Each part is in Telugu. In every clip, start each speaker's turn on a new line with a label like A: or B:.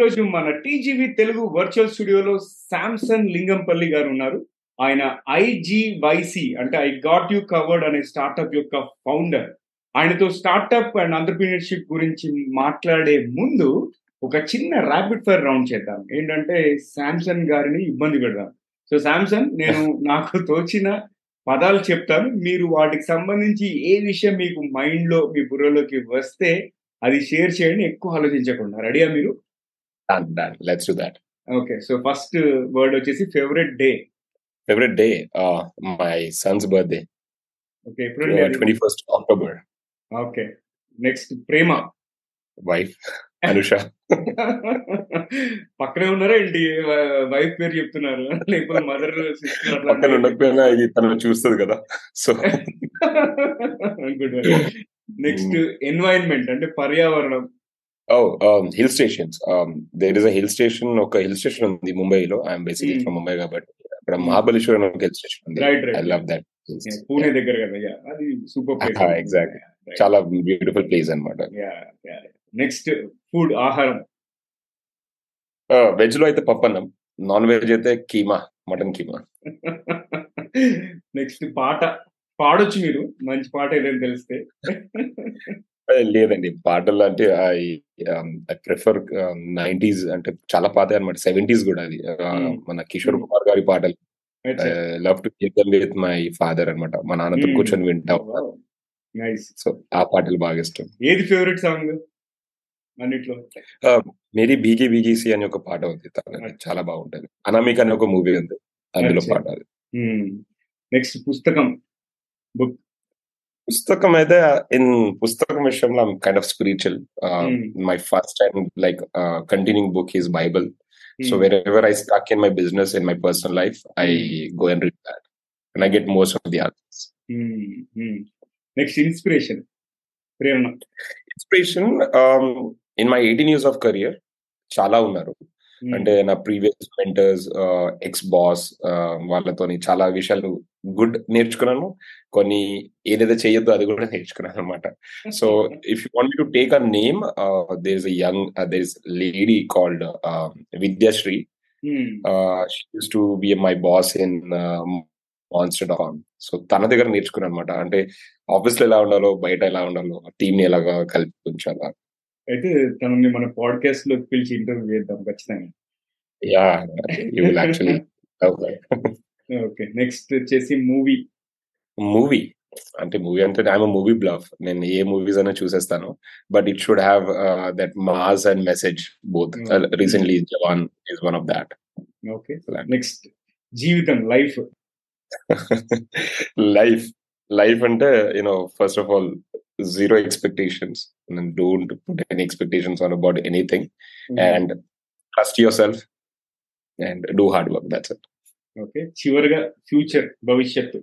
A: ఫ్రెండ్స్ ఈ రోజు మన టీజీవి తెలుగు వర్చువల్ స్టూడియోలో శాంసన్ లింగంపల్లి గారు ఉన్నారు. ఆయన ఐజీవైసి అంటే ఐ గాట్ యూ కవర్డ్ అనే స్టార్టప్ యొక్క ఫౌండర్. ఆయనతో స్టార్టప్ అండ్ అంటర్ప్రీనర్షిప్ గురించి మాట్లాడే ముందు ఒక చిన్న ర్యాపిడ్ ఫైర్ రౌండ్ చేద్దాం. ఏంటంటే శాంసన్ గారిని ఇబ్బంది పెడదాం. సో శాంసన్ నేను నాకు తోచిన పదాలు చెప్తాను. మీరు వాటికి సంబంధించి ఏ విషయం మీకు మైండ్లో మీ బుర్రలోకి వస్తే అది షేర్ చేయండి ఎక్కువ ఆలోచించకుండా. రెడీయా మీరు?
B: Done, done. Let's do that.
A: Okay so first word వచ్చేసి favourite day
B: Favorite day? Uh, my son's birthday,
A: okay
B: uh, 21st October.
A: Okay next Prema
B: Wife, Anusha.
A: పక్కనే ఉన్నారా ఏంటి వైఫ్ పేరు చెప్తున్నారు లేకపోతే మదర్ సిస్టర్
B: పక్కన ఉండకపోయినా ఇది తను చూస్తుంది కదా సో
A: గుడ్ నెక్స్ట్ ఎన్వైరన్మెంట్ అంటే పర్యావరణం
B: hill stations there is a hill station ఒక హిల్ స్టేషన్ ఉంది ముంబైలో. I'm basically
A: Hmm.
B: From Mumbai కాబట్టి అక్కడ మహాబలేశ్వరం ఒక హిల్ స్టేషన్ ఉంది. ఐ లవ్ దట్
A: పూణే దగ్గర కదా. అది సూపర్ ప్లేస్
B: exactly. చాలా బ్యూటిఫుల్ ప్లేస్ అనమాట
A: నెక్స్ట్ ఫుడ్ ఆహారం.
B: వెజ్లో అయితే పప్పు అన్నం నాన్ వెజ్ అయితే కీమా మటన్ కీమా.
A: నెక్స్ట్ పాట. పాడొచ్చు మీరు. మంచి పాట ఏదైనా తెలిస్తే.
B: లేదండి. పాటలు అంటే ఐ ఐ ప్రిఫర్ నైన్టీస్ అంటే చాలా పాత అనమాట సెవెంటీస్ కూడా అది. మన కిషోర్. కుమార్ గారి పాటలు. Love to with my father అన్నమాట. మా నాన్నతో. కూర్చొని వింటాం. సో ఆ పాటలు బాగా ఇష్టం.
A: ఏది ఫేవరెట్ సాంగ్? అన్నిట్లో.
B: మేరీ బీగి బీగీసి అని ఒక పాట ఉంది. చాలా బాగుంటది. అనామిక అని ఒక మూవీ ఉంది. అందులో. పాట అది.
A: నెక్స్ట్ పుస్తకం. బుక్.
B: పుస్తకం అయితే ఇన్ పుస్తకం విషయంలో I'm kind of
A: spiritual
B: my first time like continue book is Bible so wherever I stuck in my business in my personal life I go and read that and I get most of the
A: authors next
B: inspiration inspiration in my eighteen years of career చాలా ఉన్నారు. అంటే నా ప్రీవియస్ మెంటర్స్ ఎక్స్ బాస్ వాళ్ళతో చాలా విషయాలు గుడ్ నేర్చుకున్నాను. కొన్ని ఏదైతే చేయొద్దో అది కూడా నేర్చుకున్నాను అనమాట so if you want to take a name there is young
A: there
B: is lady called Vidyashri be my boss in uh, Monster don సో తన దగ్గర నేర్చుకున్నాను అనమాట అంటే ఆఫీస్లో ఎలా ఉండాలో బయట ఎలా ఉండాలో టీమ్ని ఎలాగా కలిపి ఉంచాలా.
A: అయితే తనని మన పాడ్కాస్ట్లో పిలిచి ఇంటర్వ్యూ చేద్దాం ఖచ్చితంగా.
B: Yeah you will actually
A: okay next వచ్చేసి మూవీ
B: మూవీ అంటే మూవీ అంటే ఐఎమ్ మూవీ బ్లఫ్ నేను ఏ మూవీస్ అయినా చూసేస్తాను. But it should have that mass and message both
A: Mm.
B: Recently Jawan is one of that
A: okay next జీవితం లైఫ్
B: లైఫ్ లైఫ్ అంటే you know first of all zero expectations don't put any expectations on about anything and trust yourself and do hard work that's it
A: okay. చివరిగా ఫ్యూచర్ భవిష్యత్తు.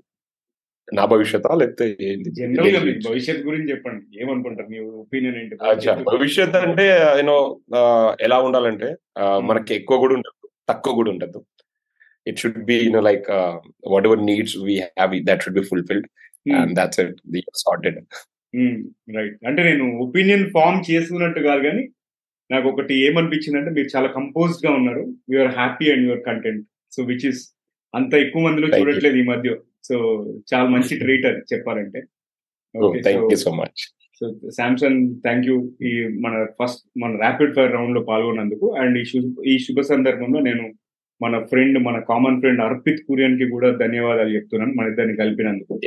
B: నా భవిష్యత్ లేకపోతే?
A: జనరల్గా భవిష్యత్ గురించి చెప్పండి. ఏమనుకుంటారు? మీ ఒపీనియన్ ఏంటి?
B: భవిష్యత్ అంటే యూనో ఎలా ఉండాలంటే ఆ, మనకి ఎక్కువ కూడా ఉండదు తక్కువ కూడా ఉండదు. It should be you know like whatever needs we have that should be fulfilled and that's sorted
A: right అంటే నేను ఒపీనియన్ ఫామ్ చేసుకున్నట్టు కాదు కానీ నాకు ఒకటి ఏమనిపించింది అంటే మీరు చాలా కంపోజ్డ్గా ఉన్నారు. You're happy and your content so which is అంత ఎక్కువ మందిలో. చూడట్లేదు ఈ మధ్య. సో చాలా మంచి ట్రీట్ అది చెప్పాలంటే so
B: much
A: so Samsung thank you ఈ మన ఫస్ట్ మన ర్యాపిడ్ ఫైర్ రౌండ్లో పాల్గొన్నందుకు. అండ్ ఈ శుభ ఈ శుభ సందర్భంలో నేను మన ఫ్రెండ్ మన కామన్ ఫ్రెండ్ అర్పిత్ కురియన్కి కూడా ధన్యవాదాలు చెప్తున్నాను. మన ఇద్దరిని కలిపినందుకు.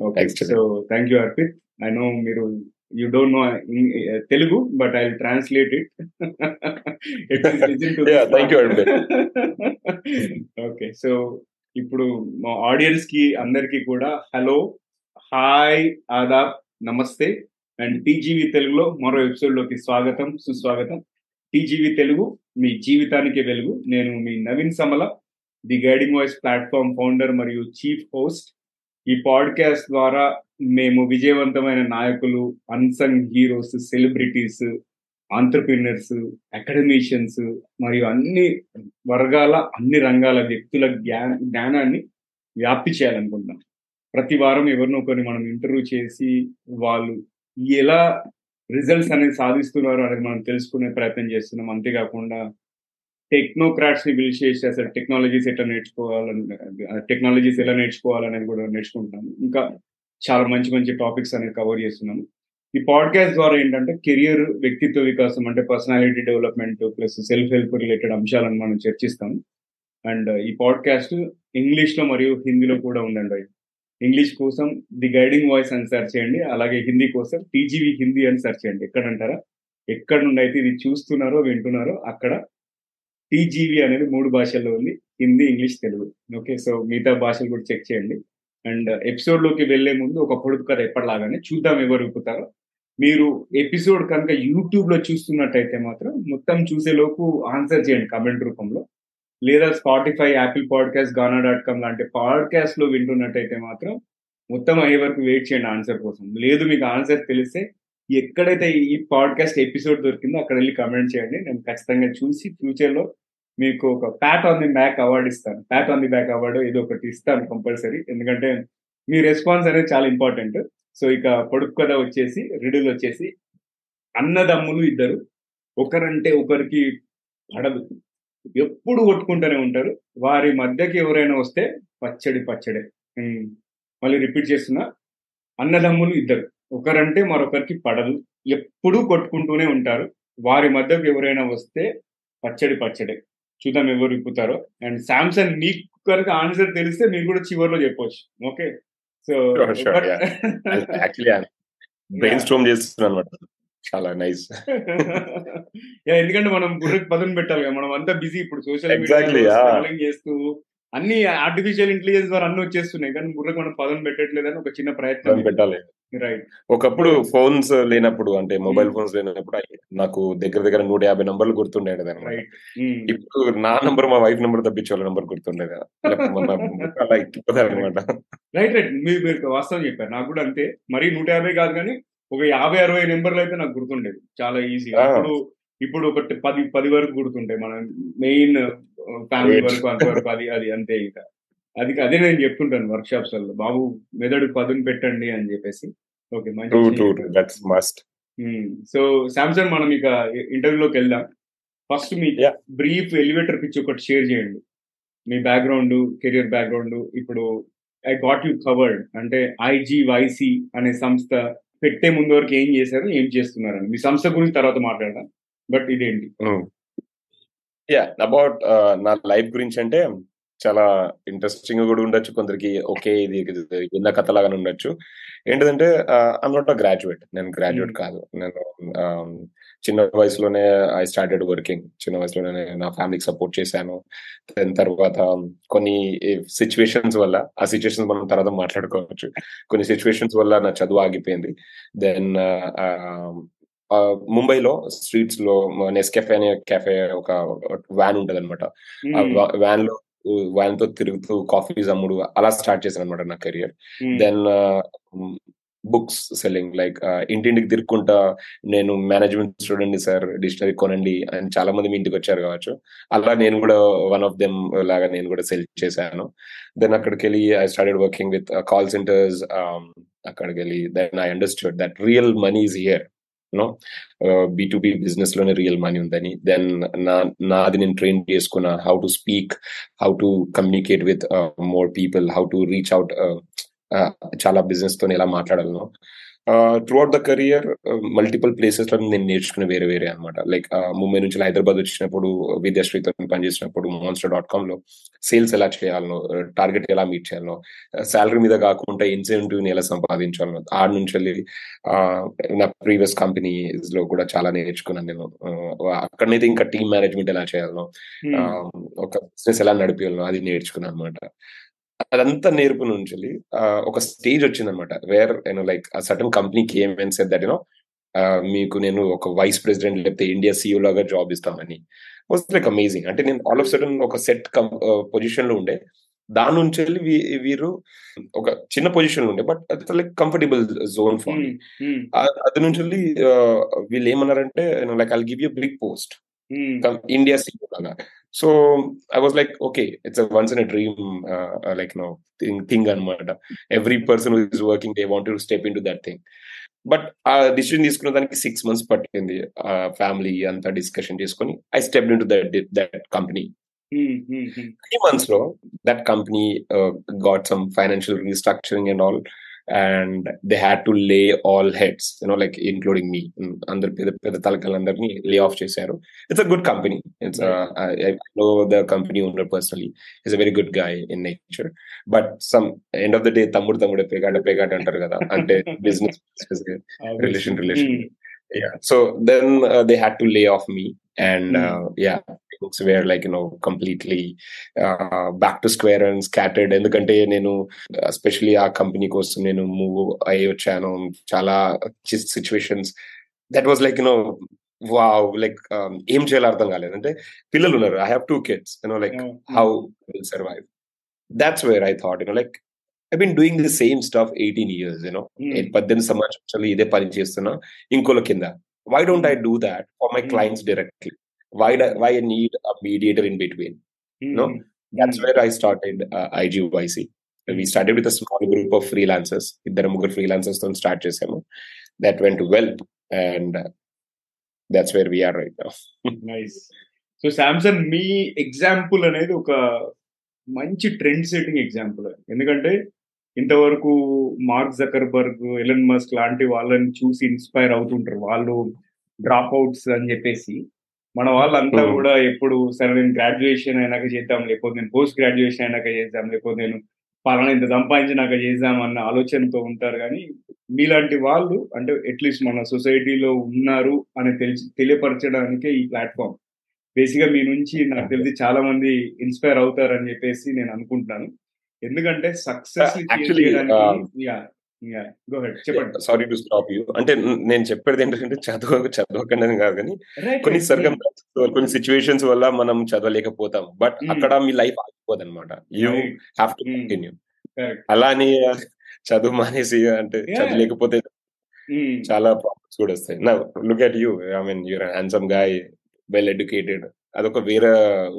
B: Okay
A: so thank you Arpit. I know మీరు you don't know Telugu but I translate it
B: Yeah, thank you, Arpit.
A: ఓకే సో ఇప్పుడు మా ఆడియన్స్కి అందరికి కూడా హలో హాయ్ ఆదాబ్ నమస్తే. అండ్ టీజీవీ తెలుగులో మరో ఎపిసోడ్లోకి స్వాగతం సుస్వాగతం. టీజీవీ తెలుగు మీ జీవితానికి వెలుగు. నేను మీ Naveen Samala the guiding voice platform founder మరియు చీఫ్ హోస్ట్ ఈ పాడ్కాస్ట్ ద్వారా మేము విజయవంతమైన నాయకులు unsung heroes celebrities entrepreneurs academicians మరియు అన్ని వర్గాల అన్ని రంగాల వ్యక్తుల జ్ఞా జ్ఞానాన్ని వ్యాప్తి చేయాలనుకుంటున్నాం. ప్రతి వారం ఎవరినో ఒకరిని మనం ఇంటర్వ్యూ చేసి వాళ్ళు ఎలా రిజల్ట్స్ అనేది సాధిస్తున్నారు అనేది మనం తెలుసుకునే ప్రయత్నం చేస్తున్నాం. అంతేకాకుండా టెక్నోక్రాట్స్ని బిల్డ్ చేసి అసలు టెక్నాలజీస్ ఎట్లా నేర్చుకోవాలని టెక్నాలజీస్ ఎలా నేర్చుకోవాలనేది కూడా నేర్చుకుంటున్నాం. ఇంకా చాలా మంచి మంచి టాపిక్స్ అనేది కవర్ చేస్తున్నాము. ఈ పాడ్కాస్ట్ ద్వారా ఏంటంటే కెరియర్ వ్యక్తిత్వ వికాసం అంటే personality development plus self help related అంశాలను మనం చర్చిస్తాం అండ్ ఈ పాడ్కాస్ట్ ఇంగ్లీష్లో మరియు హిందీలో కూడా ఉందండి. ఇంగ్లీష్ కోసం ది గైడింగ్ వాయిస్ అని సెర్చ్ చేయండి. అలాగే హిందీ కోసం టీజీవి హిందీ అని సెర్చ్ చేయండి. ఎక్కడంటారా? ఎక్కడ నుండి అయితే ఇది చూస్తున్నారో వింటున్నారో అక్కడ టీజీవి అనేది మూడు భాషల్లో ఉంది. Hindi English Telugu. Okay so మిగతా భాషలు కూడా చెక్ చేయండి. అండ్ ఎపిసోడ్లోకి వెళ్ళే ముందు ఒక పొడుపు కథ ఎప్పటిలాగానే చూద్దాం ఎవరు విప్పుతారో మీరు ఎపిసోడ్ కనుక యూట్యూబ్లో చూస్తున్నట్టయితే మాత్రం మొత్తం చూసే లోపు ఆన్సర్ చేయండి కమెంట్ రూపంలో. లేదా Spotify Apple podcast Gaana dot com లాంటి పాడ్కాస్ట్లో వింటున్నట్టయితే మాత్రం మొత్తం అయ్యే వరకు వెయిట్ చేయండి ఆన్సర్ కోసం. లేదు మీకు ఆన్సర్ తెలిస్తే ఎక్కడైతే ఈ పాడ్కాస్ట్ ఎపిసోడ్ దొరికిందో అక్కడ వెళ్ళి కమెంట్ చేయండి. నేను ఖచ్చితంగా చూసి ఫ్యూచర్లో మీకు ఒక pat on the back award ఇస్తాను. Pat on the back award ఏదో ఒకటి ఇస్తాను కంపల్సరీ ఎందుకంటే మీ రెస్పాన్స్ అనేది చాలా ఇంపార్టెంట్ సో ఇక పొడుపు కథ వచ్చేసి రిడిల్ వచ్చేసి అన్నదమ్ములు ఇద్దరు. ఒకరంటే ఒకరికి పడదు. ఎప్పుడు కొట్టుకుంటూనే ఉంటారు. వారి మధ్యకి ఎవరైనా వస్తే పచ్చడి పచ్చడే. మళ్ళీ రిపీట్ చేస్తున్నా. అన్నదమ్ములు ఇద్దరు. ఒకరంటే మరొకరికి పడదు. ఎప్పుడూ కొట్టుకుంటూనే ఉంటారు. వారి మధ్యకు ఎవరైనా వస్తే పచ్చడి పచ్చడే. చూద్దాం ఎవరు ఇప్పుతారో. అండ్ సామ్సంగ్ మీకు కనుక ఆన్సర్ తెలిస్తే మీకు కూడా చివరిలో చెప్పొచ్చు. Okay? So
B: actually brainstorm చేస్తున్నాను అనమాట. చాలా నైస్
A: యా ఎందుకంటే మనం బుర్రకు పదును పెట్టాలి కదా. మనం అంతా బిజీ ఇప్పుడు సోషల్ మీడియా. చేస్తూ అన్ని ఆర్టిఫిషియల్ ఇంటెలిజెన్స్ ద్వారా అన్ని వచ్చేస్తున్నాయి. కానీ బుర్రకు మనం పదును పెట్టట్లేదని ఒక చిన్న ప్రయత్నం
B: పెట్టాలి.
A: రైట్
B: ఒకప్పుడు ఫోన్స్ లేనప్పుడు అంటే మొబైల్ ఫోన్స్ లేనప్పుడు నాకు దగ్గర దగ్గర నూట యాభై నంబర్లు గుర్తుండేది అనమాట
A: రైట్
B: ఇప్పుడు నా నంబర్ మా వైఫ్ నంబర్ తప్పించే వాళ్ళ నంబర్ గుర్తుండేది. అలా ఎక్కిపోతాయి అనమాట
A: రైట్ రైట్ మీరు మీరు వాస్తవం చెప్పారు. నాకు కూడా అంతే. మరి నూట యాభై కాదు కానీ ఒక యాభై అరవై నెంబర్లు అయితే నాకు గుర్తుండేది చాలా ఈజీ. ఇప్పుడు ఇప్పుడు ఒకటి పది పది వరకు గుర్తుంటాయి. మన మెయిన్ ఫ్యామిలీ. వరకు అంతవరకు అది అది అంతే ఇక. అది అదే నేను చెప్తుంటాను వర్క్ షాప్స్లో బాబు మెదడు పదును పెట్టండి అని చెప్పేసి. ఓకే
B: మస్ట్
A: సో సామ్సంగ్ మనం ఇక ఇంటర్వ్యూలోకి వెళ్దాం. ఫస్ట్ మీ. బ్రీఫ్ ఎలివేటర్ పిచ్ ఒకటి షేర్ చేయండి. మీ బ్యాక్గ్రౌండ్ కెరియర్ బ్యాక్గ్రౌండ్. ఇప్పుడు ఐ గాట్ యూ కవర్డ్. అంటే ఐజీవైసి అనే సంస్థ పెట్టే ముందు వరకు ఏం చేశారు ఏం చేస్తున్నారని. మీ సంస్థ గురించి తర్వాత మాట్లాడదాం. బట్ ఇదేంటి?
B: యా అబౌట్ నా లైఫ్ గురించి అంటే చాలా ఇంట్రెస్టింగ్ కూడా ఉండొచ్చు. కొందరికి ఓకే ఇది విన్న కథలాగానే ఉండొచ్చు. ఏంటంటే ఐమ్ నాట్ అ గ్రాడ్యుయేట్ నేను గ్రాడ్యుయేట్ కాదు. నేను చిన్న వయసులోనే ఐ స్టార్టెడ్ వర్కింగ్ చిన్న వయసులోనే నా ఫ్యామిలీకి సపోర్ట్ చేశాను. దాని తర్వాత కొన్ని సిచ్యువేషన్స్ వల్ల ఆ సిచ్యువేషన్స్ మనం తర్వాత మాట్లాడుకోవచ్చు. కొన్ని సిచ్యువేషన్స్ వల్ల నా చదువు ఆగిపోయింది. దెన్ ముంబైలో స్ట్రీట్స్లో నెస్కెఫే అనే కెఫే ఒక వ్యాన్ ఉంటది అనమాట ఆ వ్యాన్లో వ్యాన్తో తిరుగుతూ కాఫీస్ అమ్ముడు అలా స్టార్ట్ చేశాను అనమాట నా career. Then books selling like ఇంటింటికి తిరుక్కుంటా నేను మేనేజ్మెంట్ స్టూడెంట్ సార్ డిక్షనరీ కొనండి అని చాలా మంది మీ ఇంటికి వచ్చారు కావచ్చు. అలా నేను కూడా వన్ ఆఫ్ దెమ్ లాగా నేను కూడా సెల్ చేశాను. దెన్ అక్కడికి వెళ్ళి I started working with call centres అక్కడికి వెళ్ళి then I understood that real money is here no B to B బిజినెస్లోనే real money ఉందని. దెన్ నా నాది నేను ట్రైన్ చేసుకున్న how to speak how to communicate with more people how to reach out చాలా బిజినెస్తో ఎలా మాట్లాడాలను throughout the career multiple ప్లేసెస్లో నేను నేర్చుకున్న వేరే వేరే అనమాట లైక్ ముంబై నుంచి హైదరాబాద్ వచ్చినప్పుడు విద్యాశ్రీతో పనిచేసినప్పుడు మాన్స్టర్ డాట్ కామ్లో సేల్స్ ఎలా చేయాలనో టార్గెట్ ఎలా మీట్ చేయాలనో శాలరీ మీద కాకుండా ఇన్సెంటివ్ని ఎలా సంపాదించాలనో ఆడ నుంచి వెళ్ళి నా ప్రీవియస్ కంపెనీస్లో కూడా చాలా నేర్చుకున్నాను నేను. అక్కడనైతే ఇంకా టీమ్ మేనేజ్మెంట్ ఎలా చేయాలనో ఒక బిజినెస్ ఎలా నడిపేయాలనో అది నేర్చుకున్నాను అనమాట అదంతా నేర్పు నుంచి ఒక స్టేజ్ వచ్చిందనమాట. వేర్ యూనో లైక్ సటన్ కంపెనీకి ఏమేమి సెట్ దట్ యూనో మీకు నేను ఒక వైస్ ప్రెసిడెంట్ లేకపోతే ఇండియా సీఈఓ లాగా జాబ్ ఇస్తామని. Was like amazing. అంటే నేను ఆల్ ఆఫ్ సడన్ ఒక సెట్ పొజిషన్లో ఉండే. దాని నుంచి వెళ్ళి వీరు ఒక చిన్న పొజిషన్ ఉండే బట్ అది లైక్ కంఫర్టబుల్ జోన్ ఫర్ అది నుంచి వెళ్ళి వీళ్ళు ఏమన్నారంటే like I give you big post. India CEO లాగా. so I was like okay it's once in a dream like no thing thing అనమాట every person is working they want to step in to that thing but ఆ డిసిషన్ తీసుకున్న దానికి సిక్స్ మంత్స్ పట్టింది ఫ్యామిలీ అంతా డిస్కషన్ చేసుకుని I step in to that that company three months లో that company got some financial restructuring and all And they had to lay all heads you know like including me అందరు పెద్ద పెద్ద తలకలందరినీ లే ఆఫ్ చేశారు it's a good company it's no the company owner personally it's a very good guy in nature but some end of the day తమ్ముడు తమ్ముడు పేకాట పేకాట అంటారు కదా అంటే business relation relation yeah. So then uh, they had to lay off me. Like you know completely uh, back to square and scattered. ఎందుకంటే నేను ఎస్పెషలీ ఆ కంపెనీ కోసం నేను మూవ్ అయ్యి వచ్చాను. చాలా situations that was like you know wow like ఏం చేయాలో అర్థం కాలేదు. అంటే పిల్లలు ఉన్నారు. I have two kids you know like how will survive that's where I thought you know like I been doing the same stuff eighteen years you know పద్దెనిమిది సంవత్సరాలు ఇదే పని చేస్తున్నా ఇంకోల కింద. Why don't I do that for my clients directly why why I need a mediator in between no that's where I started IGYC we started with small group of freelancers ఇద్దరు ముగ్గురు ఫ్రీలాన్సర్స్తో స్టార్ట్ చేసాము that went well and that's where we're right
A: nice so Samsung me example అనేది ఒక మంచి ట్రెండ్ సెట్టింగ్ ఎగ్జాంపుల్ ఎందుకంటే ఇంతవరకు మార్క్ జకర్బర్గ్ ఎలన్ మస్క్ లాంటి వాళ్ళని చూసి ఇన్స్పైర్ అవుతుంటారు. వాళ్ళు డ్రాప్ అవుట్స్ అని చెప్పేసి. మన వాళ్ళంతా కూడా ఎప్పుడు సరే నేను గ్రాడ్యుయేషన్ అయినాక చేద్దాం లేకపోతే నేను పోస్ట్ గ్రాడ్యుయేషన్ అయినాక చేద్దాం లేకపోతే నేను పలానా ఇంత సంపాదించినాక చేద్దాం అన్న ఆలోచనతో ఉంటారు. కానీ మీలాంటి వాళ్ళు అంటే అట్లీస్ట్ మన సొసైటీలో ఉన్నారు అని తెలిసి తెలియపరచడానికే ఈ ప్లాట్ఫామ్ బేసిక్గా మీ నుంచి నాకు తెలిసి చాలా మంది ఇన్స్పైర్ అవుతారు అని చెప్పేసి నేను అనుకుంటున్నాను. ఎందుకంటే success
B: sorry to stop you అంటే నేను చెప్పేది ఏంటంటే చదువు చదవకండి కాదు కానీ కొన్ని సర్గం కొన్ని సిచ్యువేషన్స్ వల్ల మనం చదవలేకపోతాం. బట్ అక్కడ మీ లైఫ్ ఆగిపోదు అనమాట యూ హ్యావ్ టు కంటిన్యూ అలా అని చదువు మానేసి అంటే చదవలేకపోతే చాలా ప్రాబ్లమ్స్ కూడా వస్తాయి. నా look at you I mean your handsome guy well educated అదొక వేరే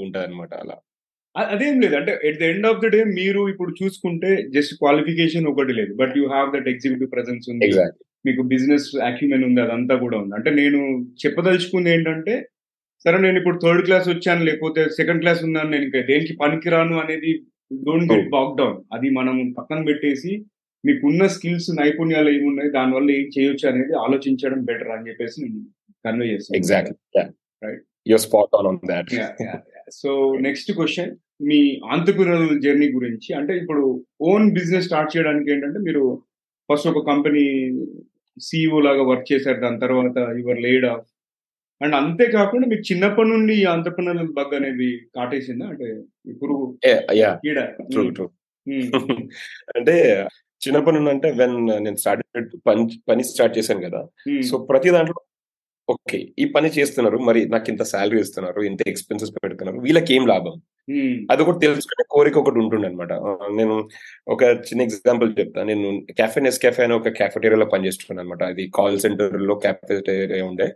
B: ఉంటది అనమాట అలా.
A: అదేం లేదు. అంటే at the end of the day మీరు ఇప్పుడు చూసుకుంటే జస్ట్ క్వాలిఫికేషన్ ఒకటి లేదు. But you have that executive presence ఉంది. మీకు బిజినెస్ అక్యుమెన్ ఉంది. అదంతా కూడా ఉంది. అంటే నేను చెప్పదలుచుకుంది ఏంటంటే సరే నేను ఇప్పుడు థర్డ్ క్లాస్ వచ్చాను లేకపోతే సెకండ్ క్లాస్ ఉన్నాను నేను ఇంకా దేనికి పనికిరాను అనేది డోంట్ గెట్ బాక్ డౌన్ అది మనం పక్కన పెట్టేసి మీకున్న స్కిల్స్ నైపుణ్యాలు ఏమున్నాయి దానివల్ల ఏం చేయొచ్చు అనేది ఆలోచించడం బెటర్ అని చెప్పేసి నేను కన్వే చేస్తాను.
B: Exactly right spot on that
A: so next question me entrepreneur journey గురించి అంటే ఇప్పుడు ఓన్ బిజినెస్ స్టార్ట్ చేయడానికి ఏంటంటే మీరు ఫస్ట్ ఒక కంపెనీ సిఇఓ లాగా వర్క్ చేశారు దాని తర్వాత యువర్ లేడ్ ఆఫ్ అండ్ అంతేకాకుండా మీకు చిన్నప్పటి నుండి ఈ ఆంటర్ప్రినర్ బగ్ అనేది కాటేసిందా? అంటే ఇప్పుడు
B: అంటే చిన్నప్పటి నుండి అంటే వెన్ నేను స్టార్ట్ పని పని స్టార్ట్ చేశాను కదా. సో ప్రతి దాంట్లో ఓకే ఈ పని చేస్తున్నారు మరి నాకు ఇంత శాలరీ ఇస్తున్నారు ఇంత ఎక్స్పెన్సెస్ పెడుతున్నారు వీళ్ళకి ఏం లాభం? అది ఒకటి తెలుసుకునే కోరిక ఒకటి ఉంటుండే అనమాట నేను ఒక చిన్న ఎగ్జాంపుల్ చెప్తా. నేను క్యాఫే నెస్ క్యాఫే అనే ఒక క్యాఫెటేరియాలో పనిచేస్తున్నాను అనమాట అది కాల్ సెంటర్లో క్యాఫెటేరియా ఉండే.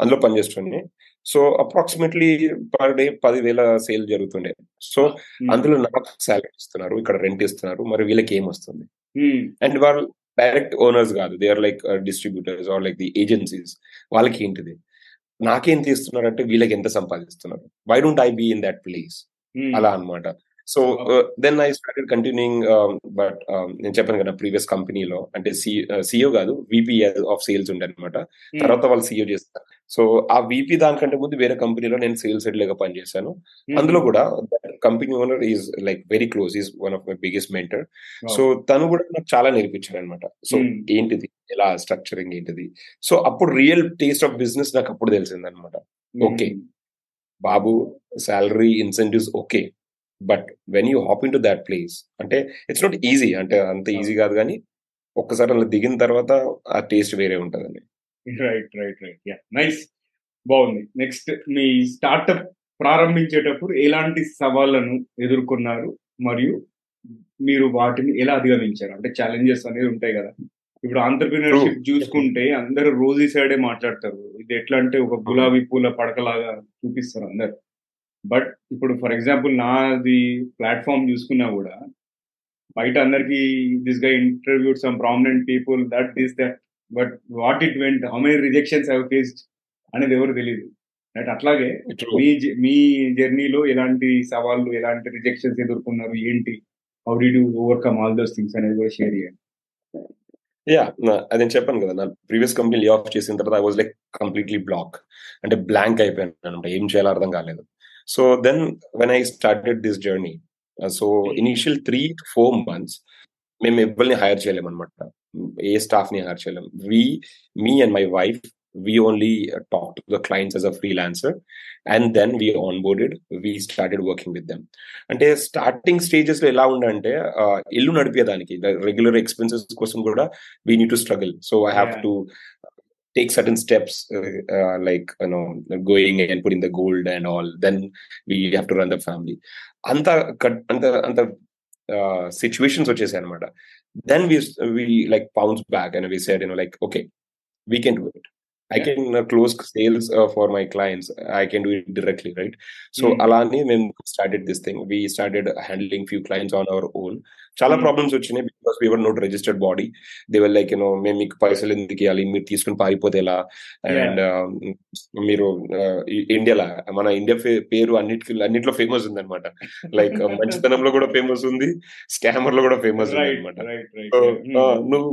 B: అందులో పనిచేస్తుండే. సో అప్రాక్సిమేట్లీ పర్ డే పదివేల సేల్ జరుగుతుండే. సో అందులో నాకు శాలరీ ఇస్తున్నారు. ఇక్కడ రెంట్ ఇస్తున్నారు. మరి వీళ్ళకి ఏం వస్తుంది? అండ్ వాళ్ళు డైరెక్ట్ ఓనర్స్ కాదు. They are like distributors or like the agencies. వాళ్ళకి ఏంటిది? నాకేం తీస్తున్నారంటే వీళ్ళకి ఎంత సంపాదిస్తున్నారు? Why don't I be in that place? అలా అనమాట so then I started continuing but నేను చెప్పాను కదా ప్రీవియస్ కంపెనీలో అంటే సిఇఓ కాదు విపి ఆఫ్ సేల్స్ ఉండే అనమాట తర్వాత వాళ్ళు సిఇఓ చేస్తారు. సో ఆ విపి దానికంటే ముందు వేరే కంపెనీలో నేను సేల్స్ హెడ్ లాగా పనిచేశాను. అందులో కూడా company owner is like very close is one of my biggest mentor so తను కూడా నాకు చాలా నేర్పించారు అనమాట సో ఏంటిది? ఎలా స్ట్రక్చరింగ్ ఏంటిది? సో అప్పుడు రియల్ టేస్ట్ ఆఫ్ బిజినెస్ నాకు అప్పుడు తెలిసింది అనమాట okay Babu salary incentives okay but when you hop in to that place అంటే ఇట్స్ నాట్ ఈజీ అంటే అంత ఈజీ కాదు కానీ ఒక్కసారి అలా దిగిన తర్వాత ఆ టేస్ట్ వేరే ఉంటుందండి.
A: Right right right yeah nice బాగుంది. నెక్స్ట్ మీ స్టార్ట్అప్ ప్రారంభించేటప్పుడు ఎలాంటి సవాళ్ళను ఎదుర్కొన్నారు? మరియు మీరు వాటిని ఎలా అధిగమించారు? అంటే ఛాలెంజెస్ అనేది ఉంటాయి కదా. ఇప్పుడు ఆంటర్ప్రినర్షిప్ చూసుకుంటే అందరూ రోజీ సైడే మాట్లాడతారు. ఇది ఎట్లా అంటే ఒక గులాబీ పూల పడకలాగా చూపిస్తారు అందరు. బట్ ఇప్పుడు ఫర్ ఎగ్జాంపుల్ నాది ప్లాట్ఫామ్ చూసుకున్నా కూడా బయట అందరికి this guy interviewed some prominent people that this that but what it went how many rejections have faced అనేది ఎవరు తెలియదు రైట్ అట్లాగే. మీ మీ జర్నీలో ఎలాంటి సవాళ్ళు ఎలాంటి రిజెక్షన్స్ ఎదుర్కొన్నారు ఏంటి? How did you overcome all those things అనేది కూడా షేర్ చేయండి.
B: యా అదే నేను చెప్పాను కదా నా ప్రీవియస్ కంపెనీ లే ఆఫ్ చేసిన తర్వాత I was like completely black అంటే బ్లాంక్ అయిపోయాను అనమాట ఏం చేయాలో అర్థం కాలేదు. So then when I started this journey so initial three to four months మేము ఎవరిని హైర్ చేయలేమన్నమాట. ఏ స్టాఫ్ని హైర్ చేయలేం. We me and my wife we only uh, talk to the clients as a freelancer and then we onboarded we started working with them అంటే స్టార్టింగ్ స్టేజెస్ లో ఎలా ఉండంటే uh, ఇల్లు నడిపేదానికి రెగ్యులర్ ఎక్స్పెన్సెస్ కోసం కూడా we need to struggle so I have
A: Yeah.
B: To take certain steps uh, uh, like you know going and putting the gold and all then we have to run the family అంత కట్- అంత అంత సిచ్యువేషన్స్ వచ్చేసాయి అనమాట then we we like bounce back and we said you know like okay we can do
A: it
B: I. Can close sales for my clients I can do it directly right
A: so.
B: అలానే మేము started this thing we started handling few clients on our own చాలా. ప్రాబ్లమ్స్ వచ్చినాయి because we were not registered body they were like you know మేము మీకు పైసలు ఎందుకు ఇవ్వాలి? మీరు తీసుకుని పారిపోతే ఎలా అండ్ మీరు ఇండియాలో? మన ఇండియా పేరు అన్నిటికి అన్నిట్లో ఫేమస్ ఉంది అనమాట లైక్ మంచితనంలో కూడా ఫేమస్ ఉంది స్కామర్లో కూడా ఫేమస్ ఉంది అనమాట uh, నువ్వు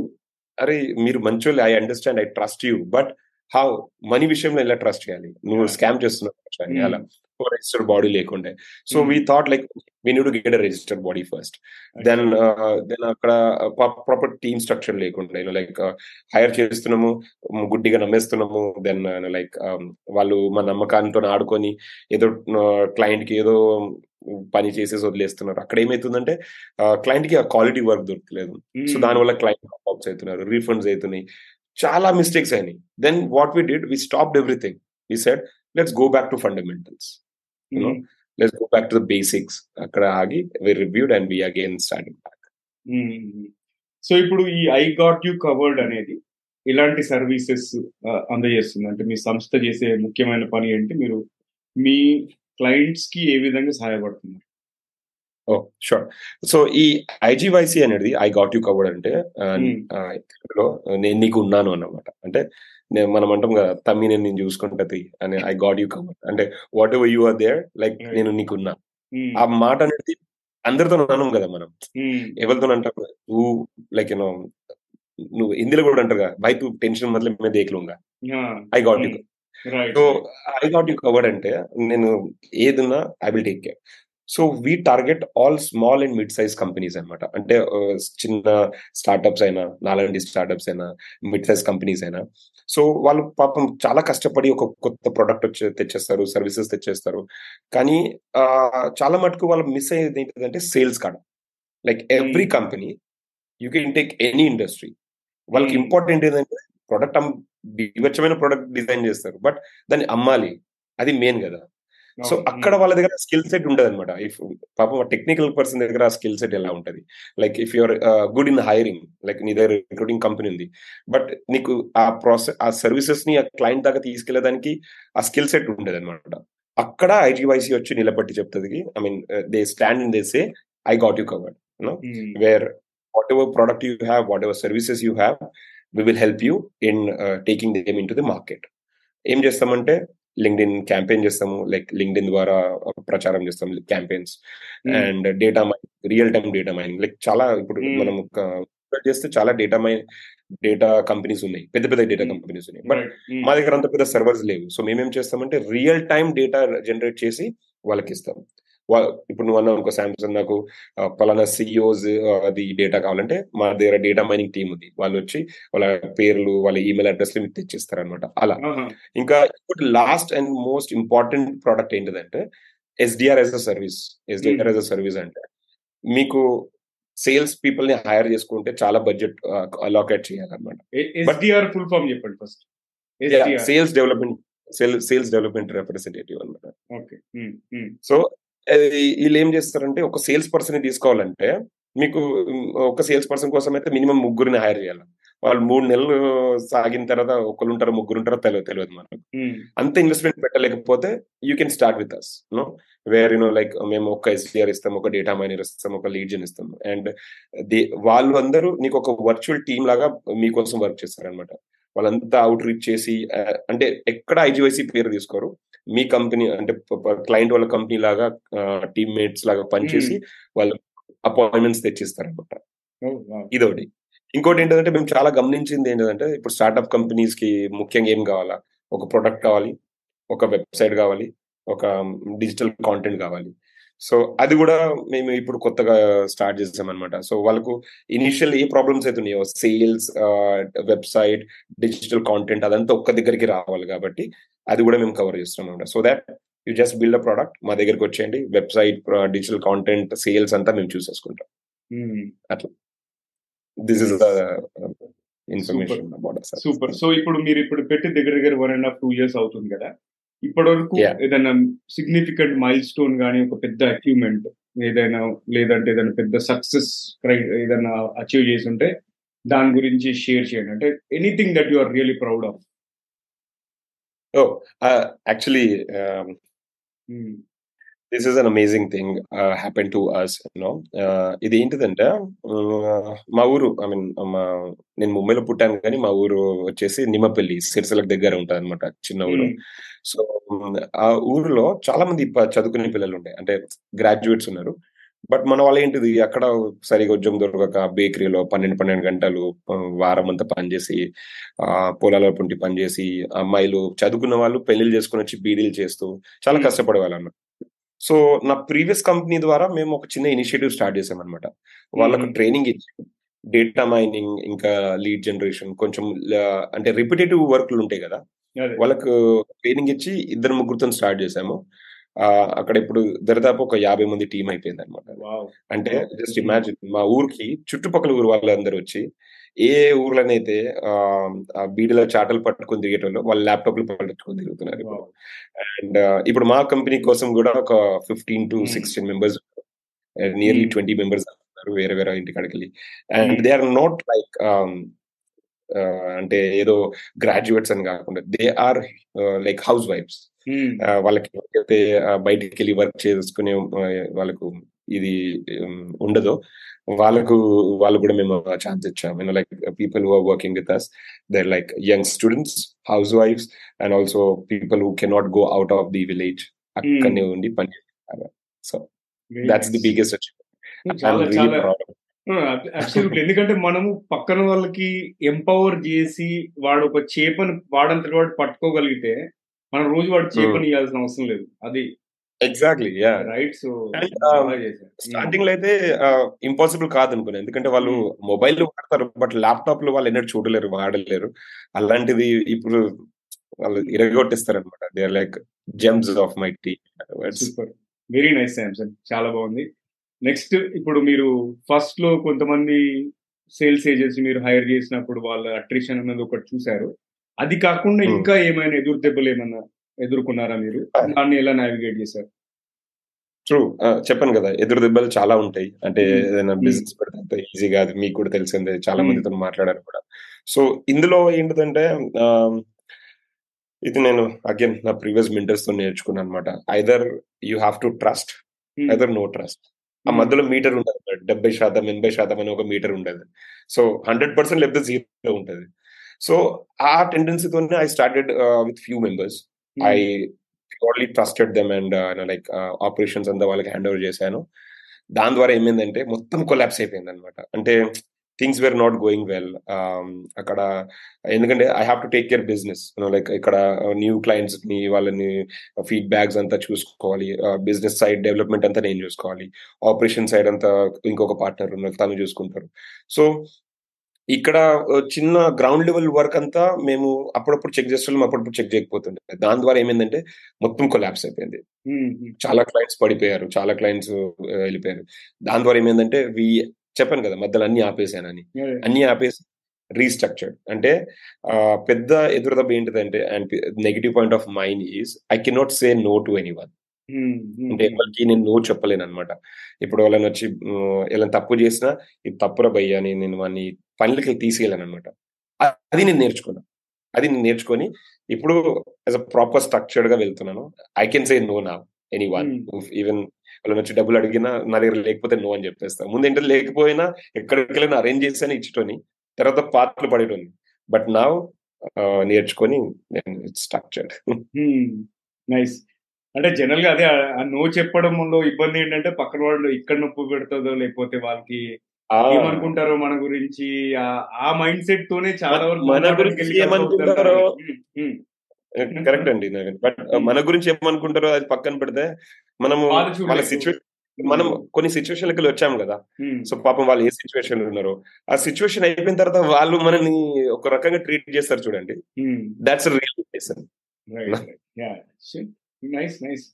B: అరే మీరు మంచోళ్ళు. I understand I trust you but how money విషయంలో ఎలా ట్రస్ట్ చేయాలి? నువ్వు. స్కామ్ చేస్తున్నావు
A: Hmm.
B: అలా. రిజిస్టర్డ్ బాడీ లేకుండే. So
A: Hmm.
B: We thought like we need get a registered body first then then అక్కడ ప్రాపర్ టీమ్ స్ట్రక్చర్ లేకుండా. లైక్ హైర్ చేస్తున్నాము గుడ్డిగా నమ్మేస్తున్నాము. దెన్ లైక్ వాళ్ళు మా నమ్మకాలతో ఆడుకొని ఏదో క్లయింట్కి ఏదో పని చేసేసి వదిలేస్తున్నారు. అక్కడ ఏమైతుందంటే క్లయింట్కి ఆ క్వాలిటీ వర్క్ దొరకలేదు. సో దానివల్ల క్లయింట్ అవుతున్నారు రీఫండ్స్ అవుతున్నాయి. చాలా మిస్టేక్స్ అయినాయి. Then what we did we stopped everything we said let's go back to fundamentals let's go back to the basics అక్కడ ఆగి we reviewed and we again starting back
A: so ఇప్పుడు ఈ ఐ గాట్ యూ కవర్డ్ అనేది ఇలాంటి సర్వీసెస్ అందజేస్తుంది. అంటే మీ సంస్థ చేసే ముఖ్యమైన పని ఏంటి? మీరు మీ క్లయింట్స్కి ఏ విధంగా సహాయపడుతున్నారు?
B: ఓ షూర్ సో ఈ ఐజీవైసీ అనేది ఐ గాట్ యూ కవర్డ్ అంటే
A: Hmm.
B: తెలుగులో నేను నీకు ఉన్నాను అన్నమాట అంటే నేను మనం అంటాం కదా తమ్మి నేను నేను చూసుకుంటది అని ఐ గాట్ యూ కవర్డ్ అంటే whatever you are there
A: like.
B: నేను నీకు ఉన్నా
A: Hmm.
B: ఆ మాట అనేది అందరితో అనం కదా మనం
A: Hmm.
B: ఎవరితో అంటాం నువ్వు లైక్ యూనో నువ్వు హిందీలో కూడా అంటారు కదా బై తూ టెన్షన్ మధ్య మీద దేఖలుంగా
A: Yeah.
B: I
A: got you.
B: So I got you covered అంటే నేను ఏదున్నా I will take care so we target all small and mid size companies అనమాట. అంటే ఆ, చిన్న స్టార్టప్స్ అయినా నాలాంటి స్టార్టప్స్ అయినా మిడ్ సైజ్ కంపెనీస్ అయినా. సో వాళ్ళు పాపం చాలా కష్టపడి ఒక కొత్త ప్రోడక్ట్ వచ్చి తెచ్చేస్తారు సర్వీసెస్ తెచ్చేస్తారు. కానీ చాలా మటుకు వాళ్ళు మిస్ అయ్యేది ఏంటంటే సేల్స్ కాడ. Like every
A: Hmm.
B: Company you can take any industry వాళ్ళకి
A: Hmm.
B: ఇంపార్టెంట్ ఏంటంటే ప్రొడక్ట్ వివచ్చమైన ప్రొడక్ట్ డిజైన్ చేస్తారు. బట్ దాన్ని అమ్మాలి. అది మెయిన్ కదా. సో. అక్కడ వాళ్ళ దగ్గర స్కిల్ సెట్ ఉండదు అనమాట ఇఫ్ పాపం టెక్నికల్ పర్సన్ దగ్గర ఆ స్కిల్ సెట్ ఎలా ఉంటది? Like if your good in hiring like నీ దగ్గర రిక్రూటింగ్ కంపెనీ ఉంది. బట్ నీకు ఆ ప్రాసెస్ ఆ సర్వీసెస్ని ఆ క్లయింట్ దాకా తీసుకెళ్ళేదానికి ఆ స్కిల్ సెట్ ఉండదు అనమాట అక్కడ ఐజీవైసీ వచ్చి నిలబట్టి చెప్తుంది I mean they stand in they say I got you covered
A: Hmm.
B: where whatever product you have, whatever services you have, we will help you in uh, taking them into the market. ఏం చేస్తామంటే లింక్డ్ క్యాంపెయిన్ చేస్తాము. లైక్ లింక్డ్ ద్వారా ప్రచారం చేస్తాం campaigns.
A: Hmm.
B: And data mining real time data mining. Like చాలా ఇప్పుడు
A: Hmm.
B: మనం ఒక- చేస్తే చాలా డేటా మై డేటా కంపెనీస్ ఉన్నాయి. పెద్ద పెద్ద డేటా
A: Hmm.
B: కంపెనీస్ ఉన్నాయి. బట్. మా దగ్గర అంత పెద్ద సర్వర్స్ లేవు. సో మేమేం చేస్తామంటే రియల్ టైమ్ డేటా జనరేట్ చేసి వాళ్ళకి ఇస్తాం ఇప్పుడు నువ్వు అన్నావు అనుకో సామ్సంగ్ నాకు పలానా సిఇఓస్ అది డేటా కావాలంటే మా దగ్గర డేటా మైనింగ్ టీమ్ ఉంది. వాళ్ళు వచ్చి వాళ్ళ పేర్లు వాళ్ళ ఈమెయిల్ అడ్రస్లు మీకు తెచ్చిస్తారు అనమాట అలా. ఇంకా ఇప్పుడు last and most important product ఏంటిదంటే SDR as a service SDR as a service అంటే మీకు సేల్స్ పీపుల్ని హైర్ చేసుకుంటే చాలా బడ్జెట్ అలాకేట్ చేయాలన్నమాట.
A: ఎస్డిఆర్ ఫుల్ ఫామ్ చెప్పండి first
B: sales development sales development representative అనమాట
A: ఓకే.
B: సో వీళ్ళు ఏం చేస్తారంటే ఒక సేల్స్ పర్సన్ తీసుకోవాలంటే మీకు ఒక సేల్స్ పర్సన్ కోసం అయితే మినిమం ముగ్గురిని హైర్ చేయాలి. వాళ్ళు మూడు నెలలు సాగిన తర్వాత ఒకరు ఉంటారో ముగ్గురు ఉంటారో తెలియదు తెలియదు మనకు.
A: ఉమ్,
B: అంత investment పెట్టలేకపోతే you can start with us no where you know like మేము ఒక ఎస్డిఆర్ ఇస్తాం ఒక డేటా మైనర్ ఇస్తాం ఒక లీడ్ జన్ ఇస్తాం. అండ్ దే వాళ్ళు అందరూ నీకు ఒక వర్చువల్ టీమ్ లాగా మీకోసం వర్క్ చేస్తారనమాట వాళ్ళంతా అవుట్ రీచ్ చేసి అంటే ఎక్కడ ఐజీవైసీ పేరు తీసుకోరు. మీ కంపెనీ అంటే క్లయింట్ వాళ్ళ కంపెనీ లాగా టీమ్ మేట్స్ లాగా పనిచేసి వాళ్ళు అపాయింట్మెంట్స్ తెచ్చిస్తారనమాట
A: ఓ, వావ్.
B: ఇదొకటి. ఇంకోటి ఏంటంటే మేము చాలా గమనించింది ఏంటంటే ఇప్పుడు స్టార్ట్అప్ కంపెనీస్కి ముఖ్యంగా ఏం కావాలా? ఒక ప్రొడక్ట్ కావాలి ఒక వెబ్సైట్ కావాలి ఒక డిజిటల్ కాంటెంట్ కావాలి. సో అది కూడా మేము ఇప్పుడు కొత్తగా స్టార్ట్ చేసాం అనమాట సో వాళ్ళకు ఇనిషియల్ ఏ ప్రాబ్లమ్స్ అయితే ఉన్నాయో సేల్స్ వెబ్సైట్ డిజిటల్ కాంటెంట్ అదంతా ఒక్క దగ్గరికి రావాలి కాబట్టి అది కూడా మేము కవర్ చేస్తున్నాం అనమాట so that you just build a product మా దగ్గరికి వచ్చేయండి వెబ్సైట్ డిజిటల్ కాంటెంట్ సేల్స్ అంతా మేము చూసేసుకుంటాం.
A: ఉమ్,
B: this is information
A: super. So ఇప్పుడు మీరు ఇప్పుడు పెట్టి దగ్గర దగ్గర one and half two years అవుతుంది కదా? ఇప్పటి వరకు
B: Yeah.
A: ఏదైనా సిగ్నిఫికెంట్ మైల్ స్టోన్ కానీ ఒక పెద్ద అచీవ్మెంట్ ఏదైనా లేదంటే ఏదైనా పెద్ద సక్సెస్ ఏదైనా అచీవ్ చేసి ఉంటే దాని గురించి షేర్ చేయండి. అంటే anything that you are really proud of
B: oh actually this is an amazing thing happen to us no ఇది ఏంటిదంటే uh, మా ఊరు ఐ మీన్ మా నేను ముంబైలో పుట్టాను కానీ మా ఊరు వచ్చేసి నిమ్మపల్లి సిరిసిలకు దగ్గర ఉంటుంది అనమాట చిన్న ఊరు. సో ఆ ఊరిలో చాలా మంది చదువుకునే పిల్లలు ఉండే అంటే గ్రాడ్యుయేట్స్ ఉన్నారు. బట్ మన వాళ్ళు ఏంటిది అక్కడ సరిగా ఉద్యోగం దొరకక బేకరీలో పన్నెండు పన్నెండు గంటలు వారం అంతా పనిచేసి ఆ పొలాల పుంటి పనిచేసి అమ్మాయిలు చదువుకున్న వాళ్ళు పెళ్ళిళ్ళు చేసుకుని వచ్చి బీడీలు చేస్తూ చాలా. కష్టపడే వాళ్ళు అన్నమాట సో నా ప్రీవియస్ కంపెనీ ద్వారా మేము ఒక చిన్న ఇనిషియేటివ్ స్టార్ట్ చేసాం అనమాట వాళ్ళకు. ట్రైనింగ్ ఇచ్చి డేటా మైనింగ్ ఇంకా లీడ్ జనరేషన్ కొంచెం అంటే రిపిటేటివ్ వర్క్లు ఉంటాయి కదా వాళ్ళకు ట్రైనింగ్ ఇచ్చి ఇద్దరు ముగ్గురుతో స్టార్ట్ చేసాము. అక్కడ ఇప్పుడు దరిదాపు ఒక యాభై మంది టీం అయిపోయింది అనమాట అంటే జస్ట్ ఇమాజిన్ మా ఊరికి చుట్టుపక్కల ఊరు వాళ్ళందరూ వచ్చి ఏ ఊర్లోనైతే ఆ, ఆ బీడీల చాటలు పట్టుకొని తిరిగేటోళ్ళు వాళ్ళ ల్యాప్టాప్లు పట్టుకొని తిరుగుతున్నారు అండ్ ఇప్పుడు మా కంపెనీ కోసం కూడా ఒక
A: fifteen
B: to. Sixteen members
A: nearly.
B: Twenty members ఉన్నారు వేరే వేరే ఇంటి కాడికి వెళ్ళి
A: and.
B: They are not like అంటే ఏదో గ్రాడ్యుయేట్స్ అని కాకుండా they are like house wives వాళ్ళకి ఎవరికైతే ఆ, బయటికి వెళ్ళి వర్క్ చేసుకునే వాళ్ళకు ఇది ఉండదో వాళ్ళకు వాళ్ళు కూడా మేము ఛాన్స్ ఇచ్చాము you know like people who are working with us there like young students house wives and also people who cannot go out of the village అక్కడనే ఉండి పని చేస్తారు.
A: So
B: that's
A: the. Biggest absolutely ఎందుకంటే మనము పక్కన వాళ్ళకి ఎంపవర్ చేసి వాడు ఒక చేపను వాడంతటి వాడు పట్టుకోగలిగితే మనం రోజు వాడు చేపని ఇవ్వాల్సిన అవసరం లేదు. అది
B: ఎగ్జాక్ట్లీ
A: రైట్ సో
B: స్టార్టింగ్లో అయితే ఇంపాసిబుల్ కాదు అనుకున్నాను ఎందుకంటే వాళ్ళు మొబైల్ వాడతారు బట్ ల్యాప్టాప్లో వాళ్ళు ఎన్నడూ చూడలేరు వాడలేరు. అలాంటిది ఇప్పుడు వాళ్ళు ఇరగొట్టిస్తారు అనమాట they are like gems of my team
A: super very nice Samsung చాలా బాగుంది. నెక్స్ట్ ఇప్పుడు మీరు ఫస్ట్లో కొంతమంది సేల్స్ ఏజెన్సీ మీరు హైర్ చేసినప్పుడు వాళ్ళ అట్రిషన్ అనేది ఒకటి చూసారు అది కాకుండా
B: Hmm.
A: ఇంకా ఏమైనా ఎదురు దెబ్బలు ఏమైనా ఎదుర్కొన్నారా మీరు? దాన్ని ఎలా నావిగేట్ చేశారు?
B: ట్రూ చెప్పాను కదా ఎదురు దెబ్బలు చాలా ఉంటాయి. అంటే. ఏదైనా. బిజినెస్ పెడితే అంత ఈజీ కాదు మీకు కూడా తెలిసిందే చాలా. మందితో మాట్లాడారు కూడా. సో ఇందులో ఏంటిదంటే um, ఇది నేను అగైన్ నా ప్రీవియస్ మెంటర్స్తో నేర్చుకున్నాను అనమాట either you have to
A: trust.
B: Either no trust ఆ మధ్యలో మీటర్ ఉండదు డెబ్బై శాతం ఎనభై శాతం అని ఒక మీటర్ ఉండదు. సో హండ్రెడ్ పర్సెంట్ లేకపోతే జీరో ఉంటుంది. సో ఆ టెండెన్సీతోనే I started with few members I only trusted them and like operations అంతా వాళ్ళకి హ్యాండ్ ఓవర్ చేశాను. దాని ద్వారా ఏమైందంటే మొత్తం కొలాప్స్ అయిపోయింది అనమాట అంటే things were not going well అక్కడ ఎందుకంటే I have to take care business like ఇక్కడ న్యూ క్లయింట్స్ని వాళ్ళని ఫీడ్బ్యాక్స్ అంతా చూసుకోవాలి. బిజినెస్ సైడ్ డెవలప్మెంట్ అంతా నేను చూసుకోవాలి. ఆపరేషన్ సైడ్ అంతా ఇంకొక పార్ట్నర్ ఉన్నారు తను చూసుకుంటారు. సో ఇక్కడ చిన్న గ్రౌండ్ లెవెల్ వర్క్ అంతా మేము అప్పుడప్పుడు చెక్ చేస్తున్నాం అప్పుడప్పుడు చెక్ చేయకపోతుండే దాని ద్వారా ఏమైందంటే మొత్తం కొలాప్స్ అయిపోయింది. చాలా క్లయింట్స్ పడిపోయారు చాలా క్లయింట్స్ వెళ్ళిపోయారు. దాని ద్వారా ఏమైందంటే వి చెప్పాను కదా మధ్యలో అన్ని ఆపేసానని. అన్ని ఆపేసి రీస్ట్రక్చర్డ్ అంటే పెద్ద ఎదురుదబ్బ ఏంటిదంటే and negative point of mind is I cannot say no to any one అంటే వాళ్ళకి నేను నో చెప్పలేను అనమాట ఇప్పుడు వాళ్ళని వచ్చి ఎలా తప్పు చేసినా ఇది తప్పురా భయ్యా అని నేను వాడిని పనులకి తీసేయలేను అనమాట అది నేను నేర్చుకున్నా. అది నేను నేర్చుకొని ఇప్పుడు యాజ్ అ ప్రాపర్ స్ట్రక్చర్డ్గా వెళ్తున్నాను. ఐ కెన్ సే నో నా ఎనీ వన్ ఈవెన్ వాళ్ళు వచ్చి డబ్బులు అడిగినా నా దగ్గర లేకపోతే నో అని చెప్పేస్తా. ముందు ఏంటంటే లేకపోయినా ఎక్కడికి వెళ్ళినా అరేంజ్ చేసి ఇచ్చటోని తర్వాత పాటలు పడేటోని బట్ నా నేర్చుకొని స్ట్రక్చర్డ్
A: నైస్. అంటే జనరల్గా అదే ఆ- నో చెప్పడంలో ఇబ్బంది ఏంటంటే పక్కన వాళ్ళు ఇక్కడ నొప్పి పెడుతుందో లేకపోతే వాళ్ళకి ఏమనుకుంటారో మన గురించి ఆ- మైండ్ సెట్ తోనే చాలా వరకు
B: మన గురించి ఏమనుకుంటారో? కరెక్ట్ అండి బట్ మన గురించి ఏమనుకుంటారో అది పక్కన పెడితే మనము
A: వాళ్ళు
B: సిచ్యువేషన్ మనం కొన్ని సిచ్యువేషన్లకి వచ్చాము కదా. సో పాపం వాళ్ళు ఏ సిచ్యువేషన్ ఉన్నారో. ఆ సిచ్యువేషన్ అయిపోయిన తర్వాత వాళ్ళు మనని ఒక రకంగా ట్రీట్ చేస్తారు చూడండి. దాట్స్ రియల్
A: నైస్ నైస్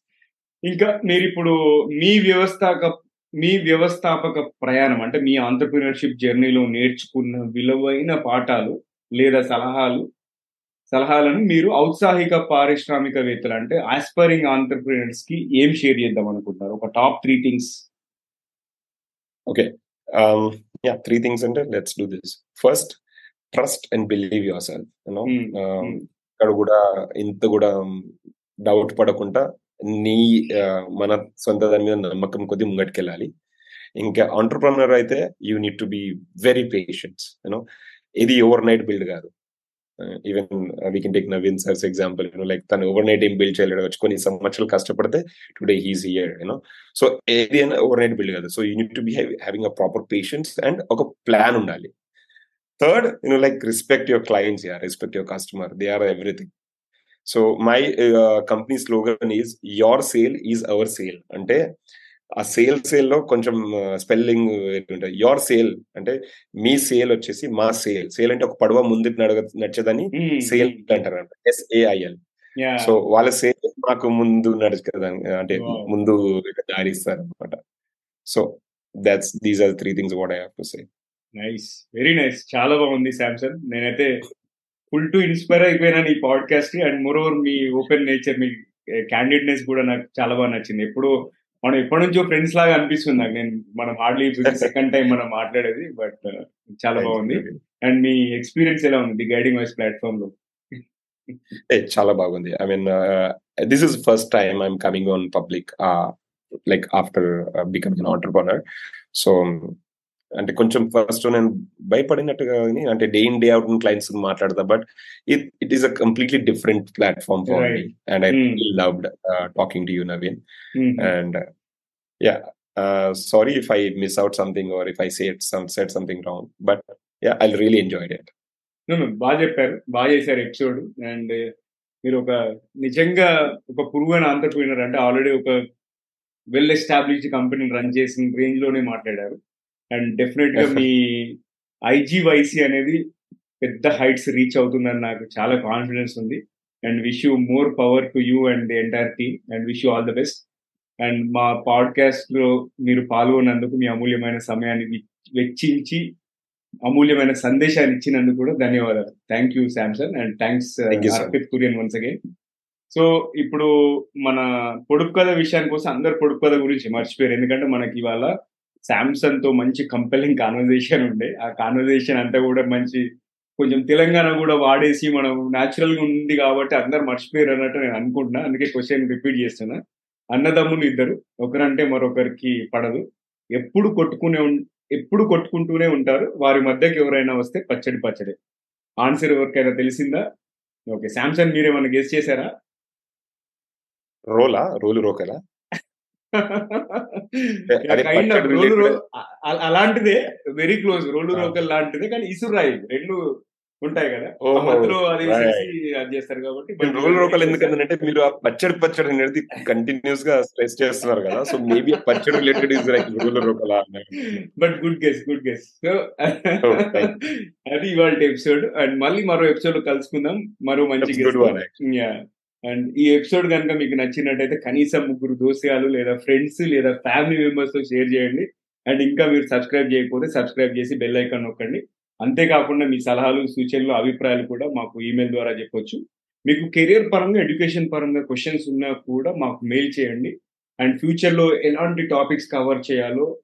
A: ఇంకా మీరు ఇప్పుడు మీ వ్యవస్థాపక మీ వ్యవస్థాపక ప్రయాణం అంటే మీ ఆంటర్ప్రినర్షిప్ జర్నీలో నేర్చుకున్న విలువైన పాఠాలు లేదా సలహాలు సలహాలను మీరు ఔత్సాహిక పారిశ్రామికవేత్తలు అంటే ఆస్పైరింగ్ ఆంటర్ప్రినర్స్కి ఏం షేర్ చేద్దాం అనుకుంటున్నారు? ఒక top three things
B: okay yeah three things అంటే let's do this first trust and
A: believe yourself.
B: ఇక్కడ కూడా ఇంత కూడా డౌట్ పడకుండా నీ మన సొంత దాని మీద నమ్మకం కొద్ది ముంగటికెళ్ళాలి. ఇంకా ఆంటర్ప్రనర్ అయితే you need to be very patients you know ఇది ఓవర్ నైట్ బిల్డ్ కాదు even we can take Naveen sir's example you know like తను ఓవర్ నైట్ ఏం బిల్డ్ చేయలేడు వచ్చి కొన్ని సంవత్సరాలు కష్టపడితే today he's here you know so ఏది అయినా ఓవర్ నైట్ బిల్డ్ కాదు so you need to be having a proper patience and ఒక ప్లాన్ ఉండాలి. Third you know like respect your clients yeah respect your customer they are everything so my company slogan is your sale is our sale అంటే ఆ సేల్ సేల్లో కొంచెం స్పెల్లింగ్ ఉంటాయి యోర్ సేల్ అంటే మీ సేల్ వచ్చేసి మా సేల్. సేల్ అంటే ఒక పడవ ముందుకు నడగ నడిచేదని సేల్ అంటారు S A I L so వాళ్ళ సేల్ మాకు ముందు నడుచుకోదాన్ని అంటే. ముందు దారిస్తారు అనమాట so that's these are three things what I have to say
A: nice very nice చాలా బాగుంది శాంసంగ్ నేనైతే ఫుల్ టు ఇన్స్పైర్ అయిపోయినాను ఈ పాడ్కాస్ట్ అండ్ మోరోవర్ మీ ఓపెన్ నేచర్ మీ క్యాండిడేట్నెస్ కూడా నాకు చాలా బాగా నచ్చింది. ఎప్పుడు మనం ఎప్పటి నుంచో ఫ్రెండ్స్ లాగా అనిపిస్తుంది నాకు. నేను మనం హార్డ్లీ సెకండ్ టైం మనం మాట్లాడేది బట్ చాలా బాగుంది. అండ్ మీ ఎక్స్పీరియన్స్ ఎలా ఉంది? గైడింగ్ వాయిస్
B: ప్లాట్ఫామ్లో. చాలా బాగుంది. I mean this is first time I'm coming on public like after becoming entrepreneur so అంటే కొంచెం ఫస్ట్ నేను భయపడినట్టుగా కానీ అంటే day in day out clients మాట్లాడతా but it it is a completely different platform
A: for
B: me. And
A: I.
B: Loved talking to you Naveen and uh, yeah uh, sorry if i miss out something or if i said some said something wrong but yeah i really enjoyed it.
A: నేను బాగా చెప్పారు. బాగా చేశారు ఎపిసోడ్ అండ్ మీరు ఒక నిజంగా ఒక పురుగైన ఆంటర్ప్రీనర్ అంటే ఆల్రెడీ ఒక వెల్ ఎస్టాబ్లిష్డ్ కంపెనీని రన్ చేసిన రేంజ్లోనే మాట్లాడారు. అండ్ డెఫినెట్గా మీ ఐజీవైసీ అనేది పెద్ద హైట్స్ రీచ్ అవుతుందని నాకు చాలా కాన్ఫిడెన్స్ ఉంది. And wish you more power to you and the entire team and wish you all the best and మా పాడ్కాస్ట్లో మీరు పాల్గొన్నందుకు మీ అమూల్యమైన సమయాన్ని వెచ్చించి అమూల్యమైన సందేశాన్ని ఇచ్చినందుకు కూడా ధన్యవాదాలు.
B: Thank you Samsung
A: and thanks. Arpit Kurian once again so ఇప్పుడు మన పొడుపు కథ విషయానికి కోసం అందరు పొడుపు కథ గురించి మర్చిపోయారు. ఎందుకంటే మనకి ఇవాళ శాంసంగ్తో మంచి కంపెలింగ్ కాన్వర్జేషన్ ఉండే. ఆ కాన్వర్జేషన్ అంతా కూడా మంచి కొంచెం తెలంగాణ కూడా వాడేసి మనం న్యాచురల్గా ఉంది కాబట్టి అందరు మర్చిపోయారు అన్నట్టు నేను అనుకుంటున్నా. అందుకే క్వశ్చన్ రిపీట్ చేస్తున్నా. అన్నదమ్ములు ఇద్దరు. ఒకరంటే మరొకరికి పడదు. ఎప్పుడు కొట్టుకునే ఉం- ఎప్పుడు కొట్టుకుంటూనే ఉంటారు. వారి మధ్యకి ఎవరైనా వస్తే పచ్చడి పచ్చడి. ఆన్సర్ ఎవరికైనా తెలిసిందా? ఓకే శాంసంగ్ మీరేమైనా గెస్ చేశారా?
B: రోలా? రోలు రోకలా?
A: రోలు అలాంటిదే వెరీ క్లోజ్. రోలు
B: Ah.
A: రోకల్ లాంటిదే కానీ ఇసురాయి రెండు ఉంటాయి కదా. మధ్యలో అది చేస్తారు కాబట్టి
B: రోల్ రోకల్ ఎందుకంటే మీరు ఆ పచ్చడి పచ్చడి అనేది కంటిన్యూస్గా స్ట్రెస్ చేస్తున్నారు కదా. So maybe pachadi related is like roll రోకలా
A: but good guess good
B: guess so
A: అది ఇవాళ ఎపిసోడ్ అండ్ మళ్ళీ మరో ఎపిసోడ్ కలుసుకుందాం. మరో మంచి అండ్ ఈ ఎపిసోడ్ కనుక మీకు నచ్చినట్టయితే కనీసం ముగ్గురు దోస్తులు లేదా ఫ్రెండ్స్ లేదా ఫ్యామిలీ మెంబర్స్తో షేర్ చేయండి. అండ్ ఇంకా మీరు సబ్స్క్రైబ్ చేయకపోతే సబ్స్క్రైబ్ చేసి బెల్ ఐకాన్ నొక్కండి. అంతేకాకుండా మీ సలహాలు సూచనలు అభిప్రాయాలు కూడా మాకు ఈమెయిల్ ద్వారా చెప్పొచ్చు. మీకు కెరియర్ పరంగా ఎడ్యుకేషన్ పరంగా క్వశ్చన్స్ ఉన్నా కూడా మాకు మెయిల్ చేయండి. అండ్ ఫ్యూచర్లో ఎలాంటి టాపిక్స్ కవర్ చేయాలో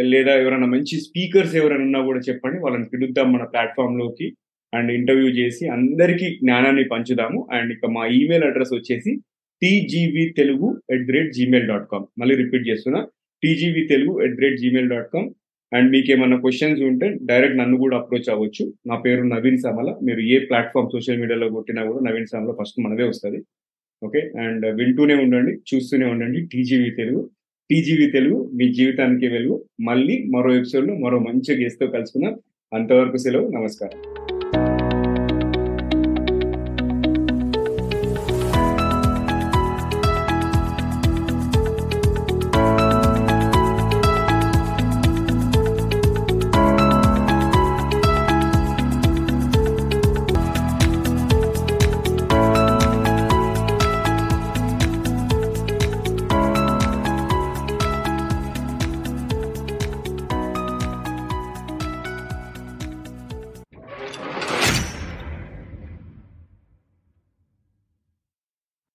A: లేదా ఎవరైనా మంచి స్పీకర్స్ ఎవరైనా ఉన్నా కూడా చెప్పండి. వాళ్ళని పిలుద్దాం మన ప్లాట్ఫామ్లోకి. లోకి అండ్ ఇంటర్వ్యూ చేసి అందరికీ జ్ఞానాన్ని పంచుదాము. అండ్ ఇక మా ఈమెయిల్ అడ్రస్ వచ్చేసి TGV Telugu at the rate Gmail dot com మళ్ళీ రిపీట్ చేస్తున్నా TGV Telugu at the rate Gmail dot com and మీకు ఏమైనా క్వశ్చన్స్ ఉంటే డైరెక్ట్ నన్ను కూడా అప్రోచ్ అవ్వచ్చు. నా పేరు నవీన్ సమల. మీరు ఏ ప్లాట్ఫామ్ సోషల్ మీడియాలో కొట్టినా కూడా నవీన్ సమల ఫస్ట్ మనదే వస్తుంది. ఓకే? అండ్ వింటూనే ఉండండి చూస్తూనే ఉండండి. టీజీవీ తెలుగు టీజీవీ తెలుగు మీ జీవితానికి వెలుగు. మళ్ళీ మరో ఎపిసోడ్లో మరో మంచి గెస్ట్తో కలుసుకుందాం. అంతవరకు సెలవు నమస్కారం.